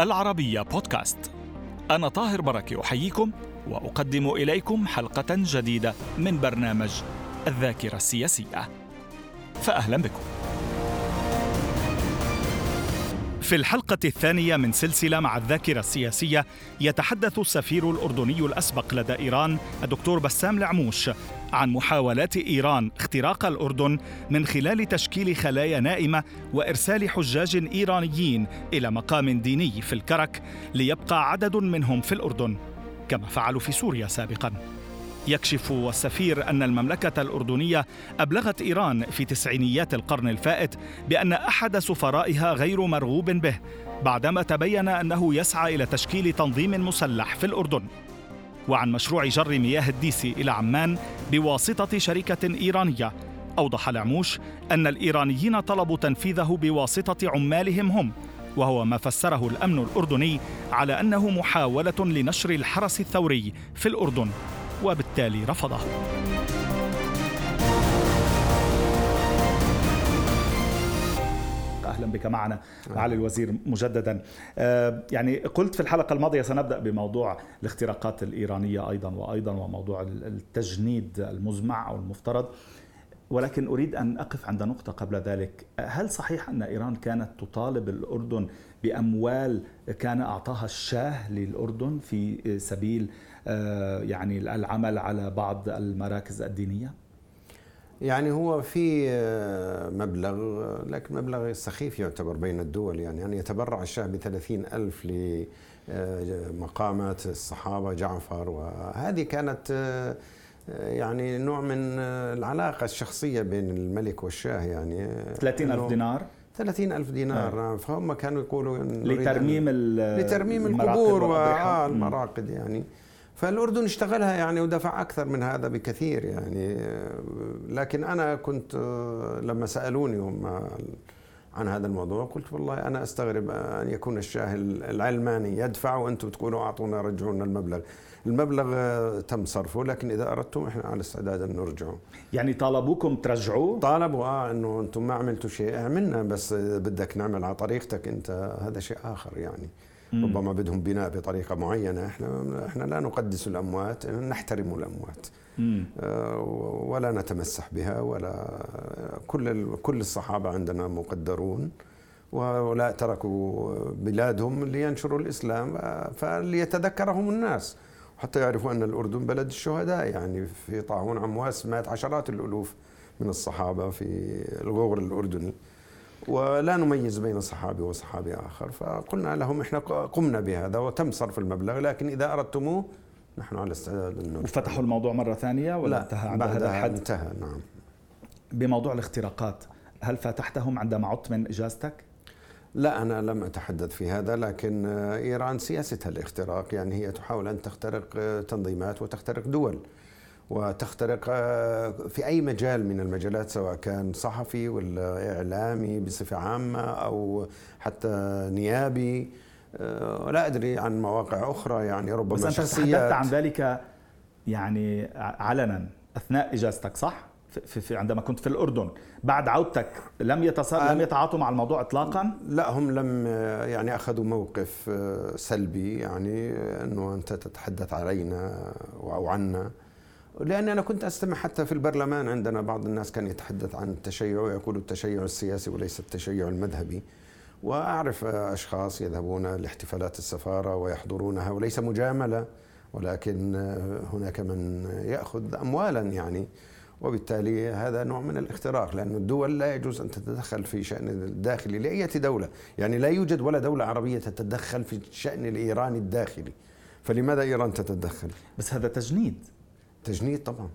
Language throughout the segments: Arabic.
العربية بودكاست. أنا طاهر بركة أحييكم وأقدم إليكم حلقة جديدة من برنامج الذاكرة السياسية. فأهلا بكم. في الحلقة الثانية من سلسلة مع الذاكرة السياسية يتحدث السفير الأردني الأسبق لدى إيران الدكتور بسام العموش عن محاولات إيران اختراق الأردن من خلال تشكيل خلايا نائمة وإرسال حجاج إيرانيين إلى مقام ديني في الكرك ليبقى عدد منهم في الأردن كما فعلوا في سوريا سابقاً. يكشف السفير أن المملكة الأردنية أبلغت إيران في تسعينيات القرن الفائت بأن أحد سفرائها غير مرغوب به بعدما تبين أنه يسعى إلى تشكيل تنظيم مسلح في الأردن. وعن مشروع جر مياه الديسي إلى عمان بواسطة شركة إيرانية أوضح العموش أن الإيرانيين طلبوا تنفيذه بواسطة عمالهم هم وهو ما فسره الأمن الأردني على أنه محاولة لنشر الحرس الثوري في الأردن. وبالتالي رفضه. أهلا بك معنا معالي الوزير مجددا. آه، يعني قلت في الحلقة الماضية سنبدأ بموضوع الاختراقات الإيرانية أيضا وأيضا وموضوع التجنيد المزمع أو المفترض. ولكن أريد أن أقف عند نقطة قبل ذلك. هل صحيح أن إيران كانت تطالب الأردن بأموال كان أعطاها الشاه للأردن في سبيل يعني العمل على بعض المراكز الدينية؟ يعني هو في آه، مبلغ لكن مبلغ سخيف يعتبر بين الدول. يعني أن يتبرع الشاه بثلاثين ألف لمقامات الصحابة جعفر وهذه كانت يعني نوع من العلاقة الشخصية بين الملك والشاه. يعني 30 ألف دينار؟ 30 ألف دينار. آه. فهم كانوا يقولوا لترميم لترميم القبور والمراقد يعني. فالأردن اشتغلها يعني ودفع أكثر من هذا بكثير يعني لكن أنا كنت لما سألوني هم عن هذا الموضوع قلت والله أنا أستغرب أن يكون الشاه العلماني يدفع وأنتم تقولوا أعطونا رجعوا لنا المبلغ. المبلغ تم صرفه لكن إذا أردتم إحنا على استعداد أن نرجعه. يعني طالبوكم ترجعوه؟ طالبوا آه أنه أنتم ما عملتوا شيء عملنا بس بدك نعمل على طريقتك أنت هذا شيء آخر يعني. ربما بدهم بناء بطريقة معينة. إحنا إحنا لا نقدس الأموات نحترم الأموات. آه، ولا نتمسح بها ولا كل كل الصحابة عندنا مقدرون ولا تركوا بلادهم لينشروا الإسلام. فليتذكرهم الناس حتى يعرفوا أن الأردن بلد الشهداء. يعني في طاعون عمواس مات عشرات الألوف من الصحابة في الغور الأردني. ولا نميز بين صحابي وصحابي آخر فقلنا لهم إحنا قمنا بهذا وتم صرف المبلغ لكن إذا أردتموه نحن على استعداد أن وفتحوا الموضوع مرة ثانية ولا لا انتهى عند هذا الحد؟ انتهى نعم بموضوع الاختراقات هل فتحتهم عندما عدت من إجازتك؟ لا أنا لم أتحدث في هذا لكن إيران سياستها الاختراق يعني هي تحاول أن تخترق تنظيمات وتخترق دول وتخترق آه، في أي مجال من المجالات سواء كان صحفي ولا إعلامي بصفة عامة أو حتى نيابي آه، لا أدري عن مواقع أخرى يعني ربما بس أنت تحدثت عن ذلك يعني علنا أثناء إجازتك صح؟ في, في عندما كنت في الأردن. بعد عودتك لم يتصل لم يتعاطوا مع الموضوع اطلاقا؟ لا هم لم يعني أخذوا موقف آه، سلبي يعني إنه أنت تتحدث علينا أو عنا. لأني أنا كنت أستمع حتى في البرلمان عندنا بعض الناس كان يتحدث عن التشيع ويقول التشيع السياسي وليس التشيع المذهبي. وأعرف أشخاص يذهبون لاحتفالات السفارة ويحضرونها وليس مجاملة ولكن هناك من يأخذ أموالا يعني. وبالتالي هذا نوع من الاختراق لأن الدول لا يجوز أن تتدخل في شأن الداخلي لأي دولة. يعني لا يوجد ولا دولة عربية تتدخل في الشأن الإيراني الداخلي. فلماذا إيران تتدخل؟ بس هذا تجنيد. تجنيد طبعا.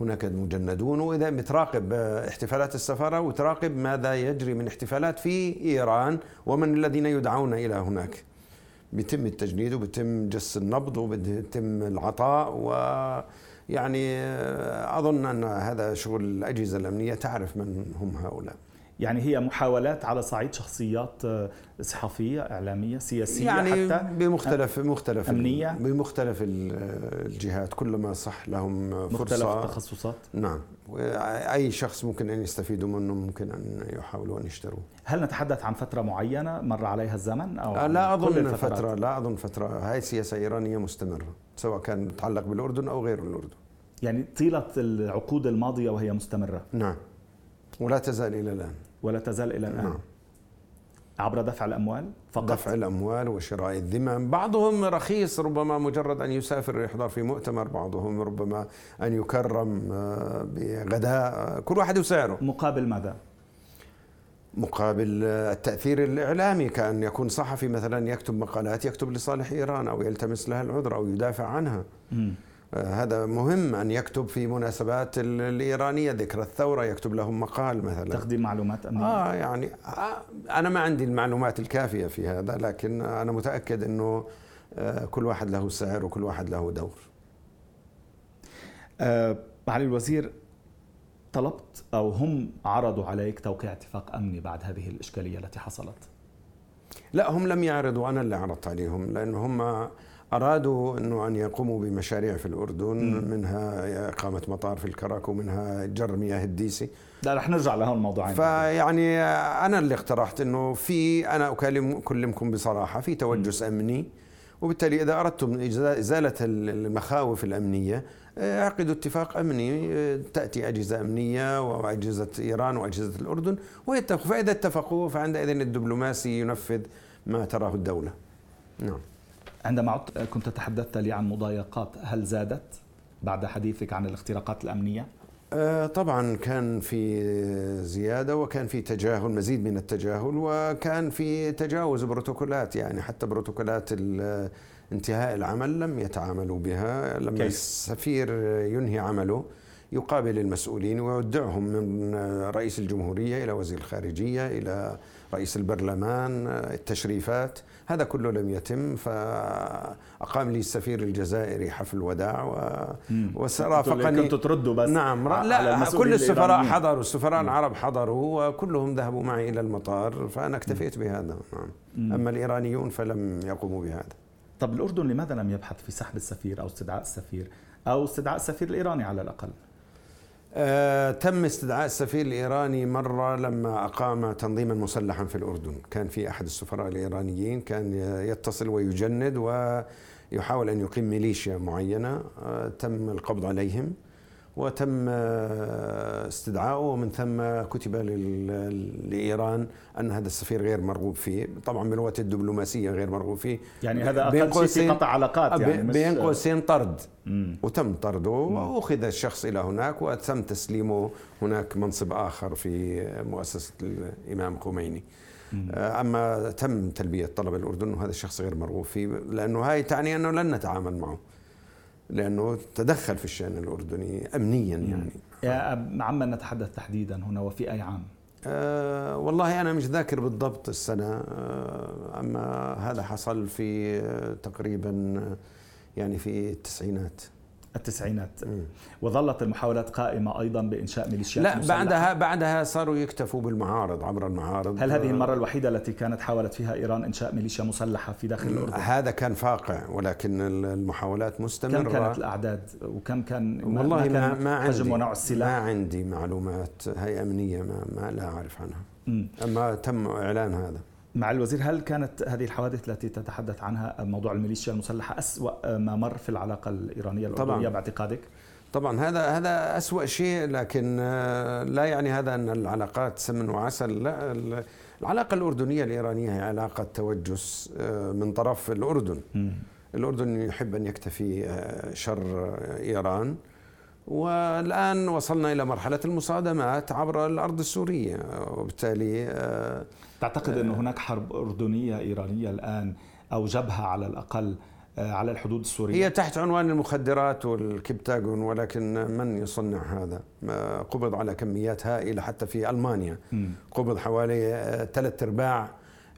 هناك مجندون وإذا بتراقب احتفالات السفارة وتراقب ماذا يجري من احتفالات في إيران ومن الذين يدعون إلى هناك. بيتم التجنيد وبيتم جس النبض وبيتم العطاء و يعني أظن أن هذا شغل الأجهزة الأمنية تعرف من هم هؤلاء. يعني هي محاولات على صعيد شخصيات آه، صحفية إعلامية سياسية يعني حتى بمختلف مختلف أمنية. بمختلف الجهات كلما صح لهم فرصة. مختلف التخصصات. نعم. أي شخص ممكن أن يستفيدوا منه ممكن أن يحاولوا أن يشتروه. هل نتحدث عن فترة معينة مر عليها الزمن أو لا أظن فترة لا أظن فترة هاي سياسة إيرانية مستمرة سواء كان متعلق بالأردن أو غير الأردن. يعني طيلة العقود الماضية وهي مستمرة. نعم. ولا تزال إلى الآن. ولا تزال إلى الآن. نعم. عبر دفع الأموال فقط؟ دفع الأموال وشراء الذمم. بعضهم رخيص ربما مجرد أن يسافر يحضر في مؤتمر بعضهم ربما أن يكرم آه، بغداء. كل واحد وسعره. مقابل ماذا؟ مقابل التأثير الإعلامي كأن يكون صحفي مثلا يكتب مقالات يكتب لصالح إيران أو يلتمس لها العذر أو يدافع عنها. م. آه، هذا مهم أن يكتب في مناسبات الإيرانية ذكرى الثورة يكتب لهم مقال مثلا. تقديم معلومات أمنية آه يعني آه أنا ما عندي المعلومات الكافية في هذا لكن أنا متأكد أنه آه كل واحد له سعر وكل واحد له دور. آه معالي الوزير طلبت أو هم عرضوا عليك توقيع اتفاق أمني بعد هذه الإشكالية التي حصلت؟ لا هم لم يعرضوا أنا اللي عرضت عليهم لأنه هم أرادوا أنه أن يقوموا بمشاريع في الأردن م. منها إقامة مطار في الكراك ومنها جر مياه الديسي لا رح نرجع لهون الموضوعين فيعني أنا اللي اقترحت أنه في أنا أكلم أكلمكم بصراحة في توجس م. أمني وبالتالي إذا أردتم إزالة المخاوف الأمنية اعقدوا اتفاق أمني تأتي أجهزة أمنية وأجهزة إيران وأجهزة الأردن ويتفقوا فإذا اتفقوا فعندئذ الدبلوماسي ينفذ ما تراه الدولة. نعم. عندما عدت كنت تحدثت لي عن مضايقات هل زادت بعد حديثك عن الاختراقات الأمنية؟ آه، طبعا كان في زيادة وكان في تجاهل مزيد من التجاهل وكان في تجاوز بروتوكولات يعني حتى بروتوكولات انتهاء العمل لم يتعاملوا بها لما السفير ينهي عمله يقابل المسؤولين ويودعهم من رئيس الجمهورية إلى وزير الخارجية إلى رئيس البرلمان التشريفات هذا كله لم يتم فأقام لي السفير الجزائري حفل وداع و... ورافقني كنتوا تردوا بس نعم لا كل السفراء حضروا السفراء العرب حضروا وكلهم ذهبوا معي إلى المطار فأنا اكتفيت بهذا نعم. أما الإيرانيون فلم يقوموا بهذا. طب الأردن لماذا لم يبحث في سحب السفير أو استدعاء السفير أو استدعاء السفير الإيراني على الأقل؟ آه تم استدعاء السفير الإيراني مرة لما أقام تنظيما مسلحا في الأردن. كان في أحد السفراء الإيرانيين كان يتصل ويجند ويحاول أن يقيم ميليشيا معينة آه تم القبض عليهم. وتم آه، استدعائه ومن ثم كتب لإيران أن هذا السفير غير مرغوب فيه، طبعا من وقت الدبلوماسيه غير مرغوب فيه. يعني هذا شيء في قطع علاقات يعني بين قوسين طرد. مم. وتم طرده وأخذ الشخص إلى هناك وتم تسليمه. هناك منصب آخر في مؤسسة الإمام خميني. آه، أما تم تلبية طلب الأردن وهذا الشخص غير مرغوب فيه. لأنه هاي تعني أنه لن نتعامل معه. لأنه تدخل في الشأن الأردني أمنيا يعني. يا عمن نتحدث تحديدا هنا وفي أي عام؟ أه والله أنا مش ذاكر بالضبط السنة أه أما هذا حصل في آه، تقريبا يعني في التسعينات. التسعينات. وظلت المحاولات قائمة أيضا بإنشاء ميليشيات لا مسلحة. بعدها بعدها صاروا يكتفوا بالمعارض عبر المعارض. هل هذه المرة الوحيدة التي كانت حاولت فيها إيران إنشاء ميليشيا مسلحة في داخل الأردن؟ هذا كان فاقع ولكن المحاولات مستمرة. كم كانت الأعداد؟ وكم كان ما والله ما, ما عندي حجم ونوع السلاح؟ ما عندي معلومات هي أمنية ما, ما لا أعرف عنها. م. أما تم إعلان هذا. مع الوزير هل كانت هذه الحوادث التي تتحدث عنها موضوع الميليشيا المسلحة أسوأ ما مر في العلاقة الإيرانية الأردنية. باعتقادك؟ طبعا هذا هذا أسوأ شيء لكن آه، لا يعني هذا أن العلاقات سمن وعسل لا العلاقة الأردنية الإيرانية هي علاقة توجس آه، من طرف الأردن م. الأردن يحب أن يكتفي آه، شر إيران والآن وصلنا إلى مرحلة المصادمات عبر الأرض السورية. وبالتالي تعتقد أن هناك حرب أردنية إيرانية الآن أو جبهة على الأقل آه، على الحدود السورية؟ هي تحت عنوان المخدرات والكبتاجون ولكن من يصنع هذا؟ قبض على كميات هائلة حتى في ألمانيا. قبض حوالي آه، ثلاث أرباع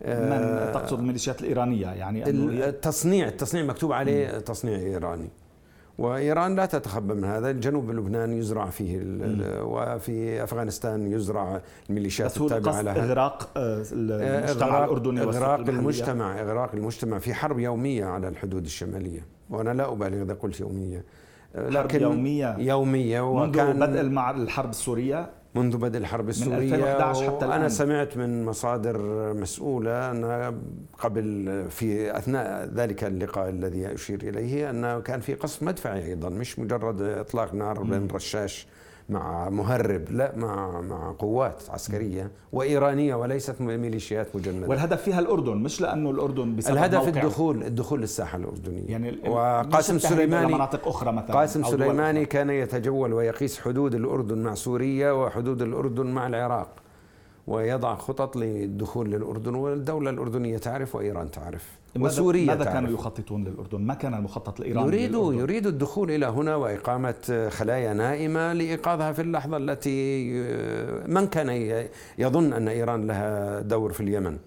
آه، من تقصد الميليشيات الإيرانية؟ يعني التصنيع التصنيع مكتوب عليه تصنيع إيراني. وإيران لا تتخبى من هذا، جنوب لبنان يزرع فيه وفي أفغانستان يزرع الميليشيات التابعة لها. إغراق آه، المجتمع الأردني إغراق المجتمع إغراق المجتمع في حرب يومية على الحدود الشمالية، وأنا لا أبالغ إذا قلت يومية. لكن يومية؟ يومية وكان منذ بدء الحرب السورية؟ منذ بدء الحرب السورية من 2011 حتى الآن. أنا سمعت من مصادر مسؤولة أن قبل في أثناء ذلك اللقاء الذي أشير إليه أنه كان في قصف مدفعي أيضا مش مجرد إطلاق نار بين رشاش مع مهرب لا مع مع قوات عسكرية وإيرانية وليست ميليشيات مجندة. والهدف فيها الأردن مش لأنه الأردن بسبب الهدف موقع. الدخول الدخول للساحة الأردنية. يعني وقاسم سليماني مناطق أخرى مثلا قاسم سليماني كان يتجول ويقيس حدود الأردن مع سوريا وحدود الأردن مع العراق. ويضع خطط للدخول للأردن والدولة الأردنية تعرف وإيران تعرف وسوريا ماذا كانوا يخططون للأردن؟ ما كان المخطط الإيراني يريدوا يريدوا الدخول إلى هنا وإقامة خلايا نائمة لإيقاظها في اللحظة التي من كان يظن أن إيران لها دور في اليمن.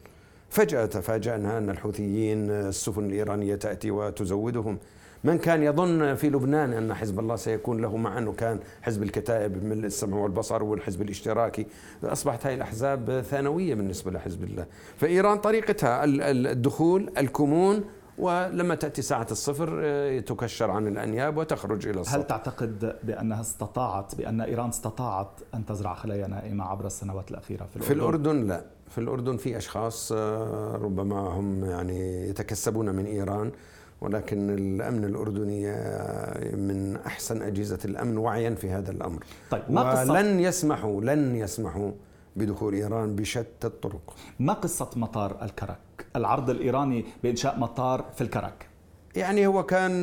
فجأة تفاجأنا أن الحوثيين السفن الإيرانية تأتي وتزودهم. من كان يظن في لبنان أن حزب الله سيكون له مع أنه كان حزب الكتائب من السمع والبصر والحزب الاشتراكي. أصبحت هذه الأحزاب ثانوية بالنسبة لحزب الله. فإيران طريقتها الدخول الكمون ولما تأتي ساعة الصفر آه، تكشر عن الأنياب وتخرج إلى السطح هل تعتقد بأنها استطاعت بأن إيران استطاعت أن تزرع خلايا نائمة عبر السنوات الأخيرة في الأردن؟ في الأردن لا. في الأردن في أشخاص آه، ربما هم يعني يتكسبون من إيران. ولكن الأمن الأردني من أحسن أجهزة الأمن وعيا في هذا الأمر. طيب ما قصة؟ ولن يسمحوا لن يسمحوا بدخول إيران بشتى الطرق. ما قصة مطار الكرك العرض الإيراني بإنشاء مطار في الكرك يعني هو كان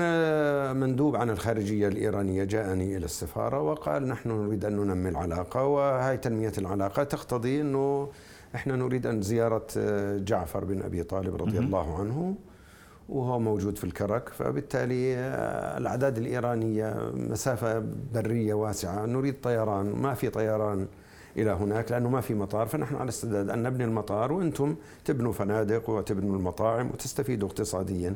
مندوب عن الخارجية الإيرانية جاءني إلى السفارة وقال نحن نريد أن ننمي العلاقة وهي تنمية العلاقة تقتضي أنه إحنا نريد أن زيارة جعفر بن أبي طالب رضي الله عنه. وهو موجود في الكرك فبالتالي آه، الأعداد الإيرانية مسافة برية واسعة نريد طيران ما في طيران إلى هناك لأنه ما في مطار فنحن على استعداد أن نبني المطار وأنتم تبنوا فنادق وتبنوا المطاعم وتستفيدوا اقتصاديا.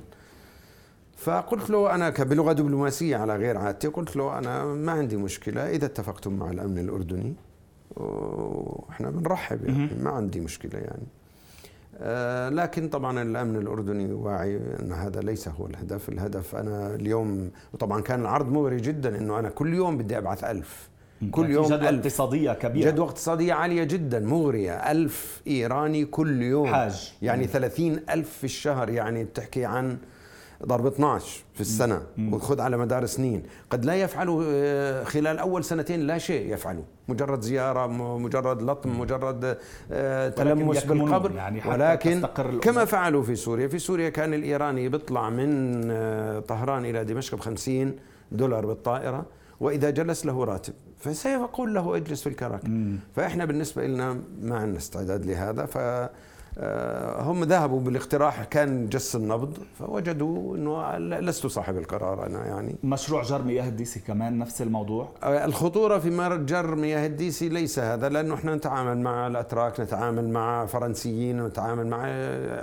فقلت له أنا بلغة دبلوماسية على غير عادتي قلت له أنا ما عندي مشكلة إذا اتفقتم مع الأمن الأردني وإحنا بنرحب يعني ما عندي مشكلة يعني. لكن طبعا الأمن الأردني واعي أن هذا ليس هو الهدف، الهدف أنا اليوم وطبعا كان العرض مغري جدا إنه أنا كل يوم بدي أبعث ألف. كل يوم جدوى اقتصادية كبيرة. جدوى اقتصادية عالية جدا مغرية. ألف إيراني كل يوم. حاج. يعني ثلاثين ألف في الشهر يعني بتحكي عن ضرب 12 في السنة. وخذ على مدار سنين. قد لا يفعلوا آه، خلال أول سنتين لا شيء يفعلوا مجرد زيارة مجرد لطم مجرد آه، تلمس بالقبر. يعني ولكن كما فعلوا في سوريا. في سوريا كان الإيراني بيطلع من آه، طهران إلى دمشق ب 50 دولار بالطائرة وإذا جلس له راتب. فسيقول له اجلس في الكرك فإحنا بالنسبة لنا ما عندنا استعداد لهذا ف آه، هم ذهبوا بالاقتراح كان جس النبض فوجدوا إنه لست صاحب القرار أنا يعني. مشروع جر مياه الديسي كمان نفس الموضوع؟ آه، الخطورة في جر مياه الديسي ليس هذا لأنه إحنا نتعامل مع الأتراك نتعامل مع فرنسيين نتعامل مع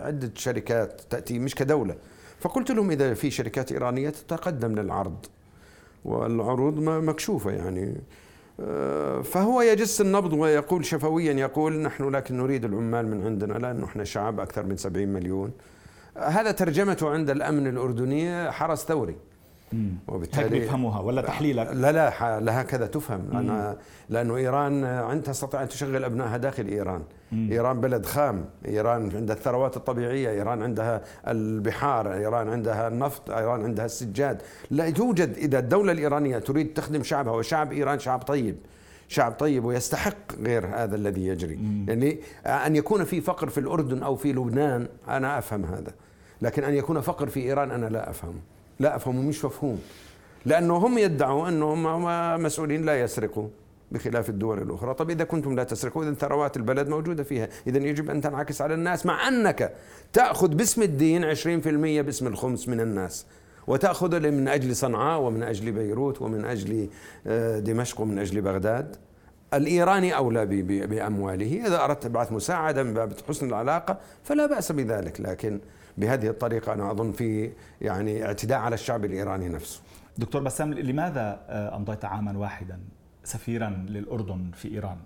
عدة شركات تأتي مش كدولة. فقلت لهم إذا في شركات إيرانية تتقدم للعرض والعروض مكشوفة يعني. آه، فهو يجس النبض ويقول شفويا يقول نحن لكن نريد العمال من عندنا لأنه إحنا شعب أكثر من 70 مليون. هذا ترجمته عند الأمن الأردني حرس ثوري. وبالتالي هيك بيفهموها ولا تحليلك؟ لا لا هكذا تفهم. أنا لأنه إيران عندها تستطيع أن تشغل أبنائها داخل إيران. مم. إيران بلد خام. إيران عندها الثروات الطبيعية. إيران عندها البحار. إيران عندها النفط. إيران عندها السجاد. لا توجد إذا الدولة الإيرانية تريد تخدم شعبها وشعب إيران شعب طيب شعب طيب ويستحق غير هذا الذي يجري. مم. يعني أن يكون في فقر في الأردن أو في لبنان أنا أفهم هذا. لكن أن يكون فقر في إيران أنا لا أفهمه لا أفهمه مش مفهوم. لأنه هم يدعوا أنهم هم مسؤولين لا يسرقوا بخلاف الدول الأخرى. طب إذا كنتم لا تسرقوا إذا ثروات البلد موجودة فيها. إذا يجب أن تنعكس على الناس مع أنك تأخذ باسم الدين 20% باسم الخمس من الناس وتأخذ من أجل صنعاء ومن أجل بيروت ومن أجل آه، دمشق ومن أجل بغداد. الإيراني أولى بأمواله. إذا أردت تبعث مساعدة من باب حسن العلاقة فلا بأس بذلك لكن بهذه الطريقة أنا أظن في يعني اعتداء على الشعب الإيراني نفسه دكتور بسام لماذا أمضيت عاما واحدا سفيرا للأردن في إيران؟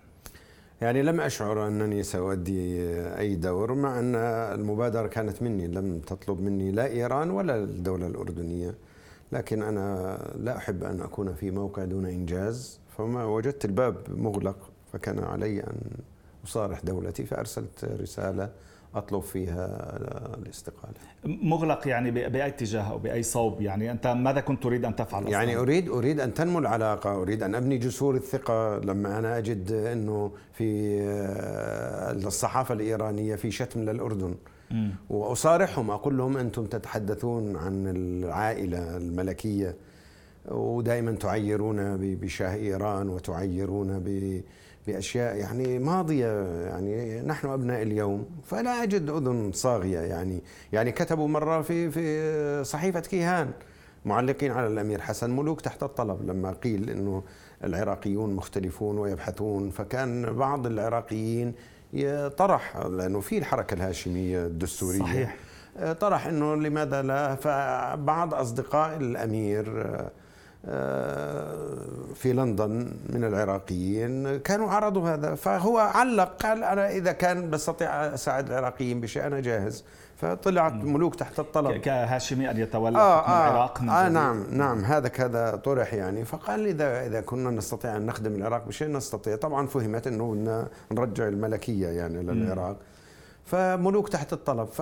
يعني لم أشعر أنني سأؤدي أي دور مع أن المبادرة كانت مني لم تطلب مني لا إيران ولا الدولة الأردنية لكن أنا لا أحب أن أكون في موقع دون إنجاز فما وجدت الباب مغلق فكان علي أن أصارح دولتي فأرسلت رسالة أطلب فيها الاستقالة. مغلق يعني بأي اتجاه أو بأي صوب يعني أنت ماذا كنت تريد أن تفعل أصلاً؟ يعني اريد أريد أن تنمو العلاقة، أريد أن أبني جسور الثقة لما أنا أجد إنه في آه، الصحافة الإيرانية في شتم للأردن. وأصارحهم أقول لهم أنتم تتحدثون عن العائلة الملكية ودائما تعيرون بشاه إيران وتعيرون ب بأشياء يعني ماضية يعني نحن أبناء اليوم فلا أجد أذن صاغية يعني. يعني كتبوا مرة في في صحيفة كيهان معلقين على الأمير حسن ملوك تحت الطلب لما قيل إنه العراقيون مختلفون ويبحثون فكان بعض العراقيين طرح لأنه في الحركة الهاشمية الدستورية. صحيح. طرح إنه لماذا لا فبعض أصدقاء الأمير آه، في لندن من العراقيين كانوا عرضوا هذا. فهو علق قال أنا إذا كان بستطيع أساعد العراقيين بشيء أنا جاهز. فطلعت ملوك تحت الطلب. كهاشمي أن يتولى آه آه. العراق آه نعم نعم. هذا كذا طرح يعني. فقال إذا إذا كنا نستطيع أن نخدم العراق بشيء نستطيع. طبعا فهمت إنه نرجع الملكية يعني للعراق. فملوك تحت الطلب. ف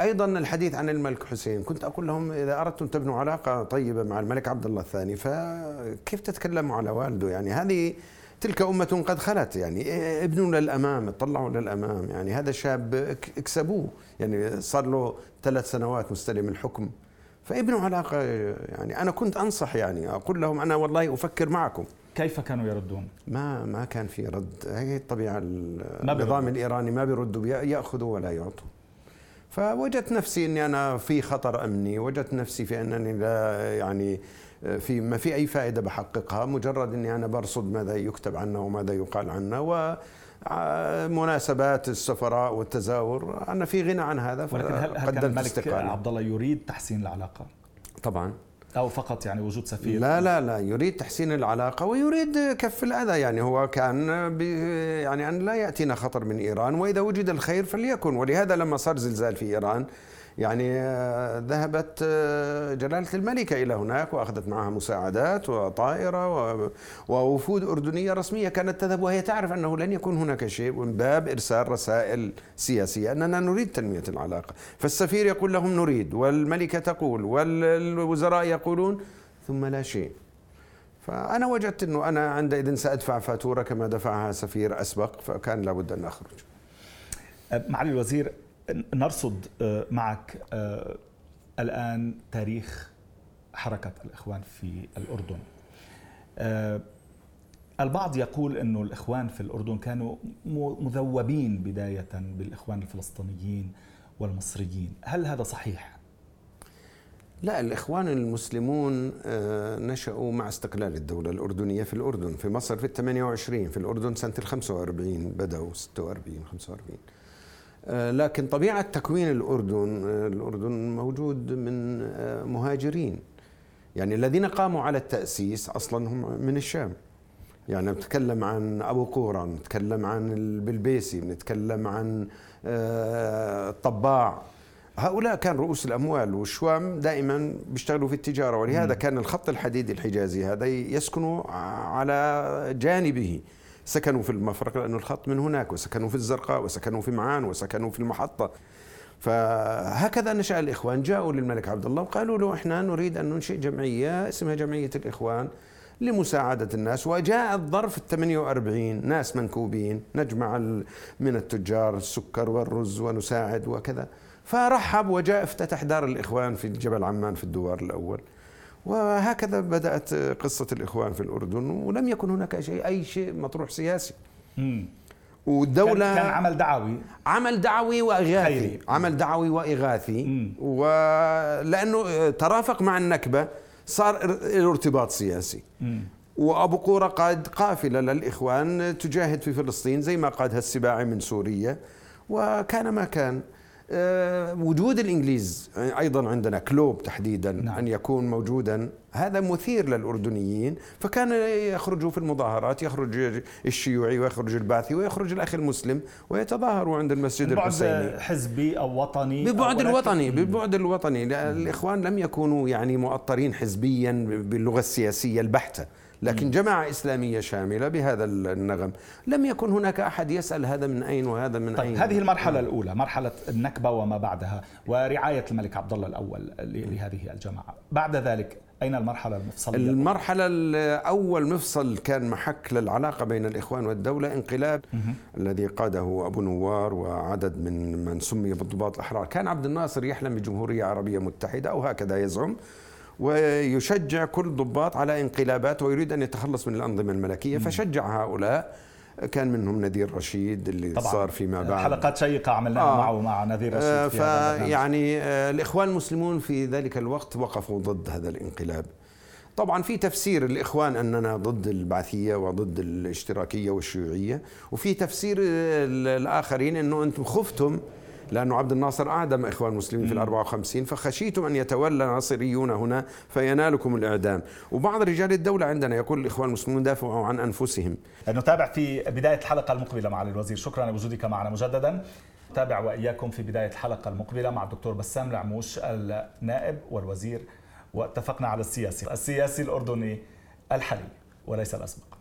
أيضا الحديث عن الملك حسين كنت أقول لهم إذا أردتم تبنوا علاقة طيبة مع الملك عبد الله الثاني فكيف تتكلموا على والده؟ يعني هذه تلك أمة قد خلت يعني ابنوا للأمام اطلعوا للأمام يعني هذا شاب اكسبوه يعني صار له ثلاث سنوات مستلم الحكم. فابنوا علاقة يعني أنا كنت أنصح يعني أقول لهم أنا والله أفكر معكم. كيف كانوا يردون؟ ما ما كان في رد. هي الطبيعة النظام الإيراني ما بيردوا يأخذوا ولا يعطوا. فوجدت نفسي إني أنا في خطر أمني وجدت نفسي في أنني لا يعني في ما في أي فائدة بحققها مجرد إني أنا برصد ماذا يكتب عنا وماذا يقال عنا و مناسبات السفراء والتزاور أنا في غنى عن هذا ولكن هل, هل كان الملك عبد الله يريد تحسين العلاقة؟ طبعا أو فقط يعني وجود سفير؟ لا لا لا يريد تحسين العلاقة ويريد كف الأذى. يعني هو كان يعني أن لا يأتينا خطر من إيران وإذا وجد الخير فليكن. ولهذا لما صار زلزال في إيران يعني آه، ذهبت آه، جلالة الملكة إلى هناك وأخذت معها مساعدات وطائرة ووفود أردنية رسمية كانت تذهب. وهي تعرف أنه لن يكون هناك شيء من باب إرسال رسائل سياسية. أننا نريد تنمية العلاقة. فالسفير يقول لهم نريد. والملكة تقول والوزراء يقولون ثم لا شيء. فأنا وجدت أنه أنا عندئذ سأدفع فاتورة كما دفعها سفير أسبق فكان لابد أن أخرج. معالي الوزير نرصد آه، معك آه، الآن تاريخ حركة الإخوان في الأردن. آه، البعض يقول أنه الإخوان في الأردن كانوا مذوبين بداية بالإخوان الفلسطينيين والمصريين. هل هذا صحيح؟ لا الإخوان المسلمون نشأوا مع استقلال الدولة الأردنية في الأردن. في مصر في ال 28 في الأردن سنة ال 45 بدأوا 46 45 آه، لكن طبيعة تكوين الأردن آه، الأردن موجود من آه، مهاجرين. يعني الذين قاموا على التأسيس أصلا هم من الشام. يعني نتكلم عن أبو قورة نتكلم عن البلبيسي نتكلم عن الطباع. هؤلاء كان رؤوس الأموال والشوام دائما بيشتغلوا في التجارة ولهذا كان الخط الحديدي الحجازي هذا يسكن على جانبه. سكنوا في المفرق لأنه الخط من هناك وسكنوا في الزرقاء وسكنوا في معان وسكنوا في المحطة. فهكذا نشأ الإخوان جاءوا للملك عبد الله وقالوا له إحنا نريد أن ننشئ جمعية اسمها جمعية الإخوان لمساعدة الناس. وجاء الظرف ال 48 ناس منكوبين نجمع من التجار السكر والرز ونساعد وكذا. فرحب وجاء افتتح دار الإخوان في جبل عمان في الدوار الأول. وهكذا بدأت قصة الإخوان في الأردن ولم يكن هناك شيء أي شيء مطروح سياسي. مم. والدولة كان عمل دعوي. عمل دعوي وإغاثي. خيري. عمل دعوي وإغاثي. ولأنه ترافق مع النكبة صار الارتباط سياسي. مم. وأبو قورة قاد قافلة للإخوان تجاهد في فلسطين زي ما قادها السباعي من سوريا. وكان ما كان. وجود الإنجليز أيضا عندنا كلوب تحديدا نعم. أن يكون موجودا. هذا مثير للأردنيين فكان يخرجوا في المظاهرات يخرج الشيوعي ويخرج الباثي ويخرج الأخ المسلم ويتظاهروا عند المسجد ببعد الحسيني. حزبي أو وطني ببعد أو الوطني ببعد الوطني. لا، الإخوان لم يكونوا يعني مؤطرين حزبيا باللغة السياسية البحتة. لكن جماعة إسلامية شاملة بهذا النغم. لم يكن هناك أحد يسأل هذا من أين وهذا من طيب أين. هذه المرحلة الأولى مرحلة النكبة وما بعدها ورعاية الملك عبد الله الأول لهذه الجماعة. بعد ذلك أين المرحلة المفصلية؟ المرحلة الأول مفصل كان محك للعلاقة بين الإخوان والدولة انقلاب الذي قاده أبو نوار وعدد من من سمي بالضباط الأحرار. كان عبد الناصر يحلم بجمهورية عربية متحدة أو هكذا يزعم. ويشجع كل ضباط على انقلابات ويريد أن يتخلص من الأنظمة الملكية فشجع هؤلاء. كان منهم نذير رشيد اللي طبعا. صار فيما بعد. حلقات شيقة عملناها آه. معه مع نذير آه، رشيد البرنامج. فيعني آه، الإخوان المسلمون في ذلك الوقت وقفوا ضد هذا الانقلاب. طبعا في تفسير الإخوان أننا ضد البعثية وضد الاشتراكية والشيوعية وفي تفسير آه، الآخرين أنه أنتم خفتم لأنه عبد الناصر أعدم إخوان المسلمين في ال 54 فخشيتم أن يتولى ناصريون هنا فينالكم الإعدام. وبعض رجال الدولة عندنا يقول الإخوان المسلمون دافعوا عن أنفسهم. نتابع في بداية الحلقة المقبلة معالي الوزير. شكرا لوجودك معنا مجددا. نتابع وإياكم في بداية الحلقة المقبلة مع الدكتور بسام العموش النائب والوزير واتفقنا على السياسي السياسي الأردني الحالي وليس الأسبق.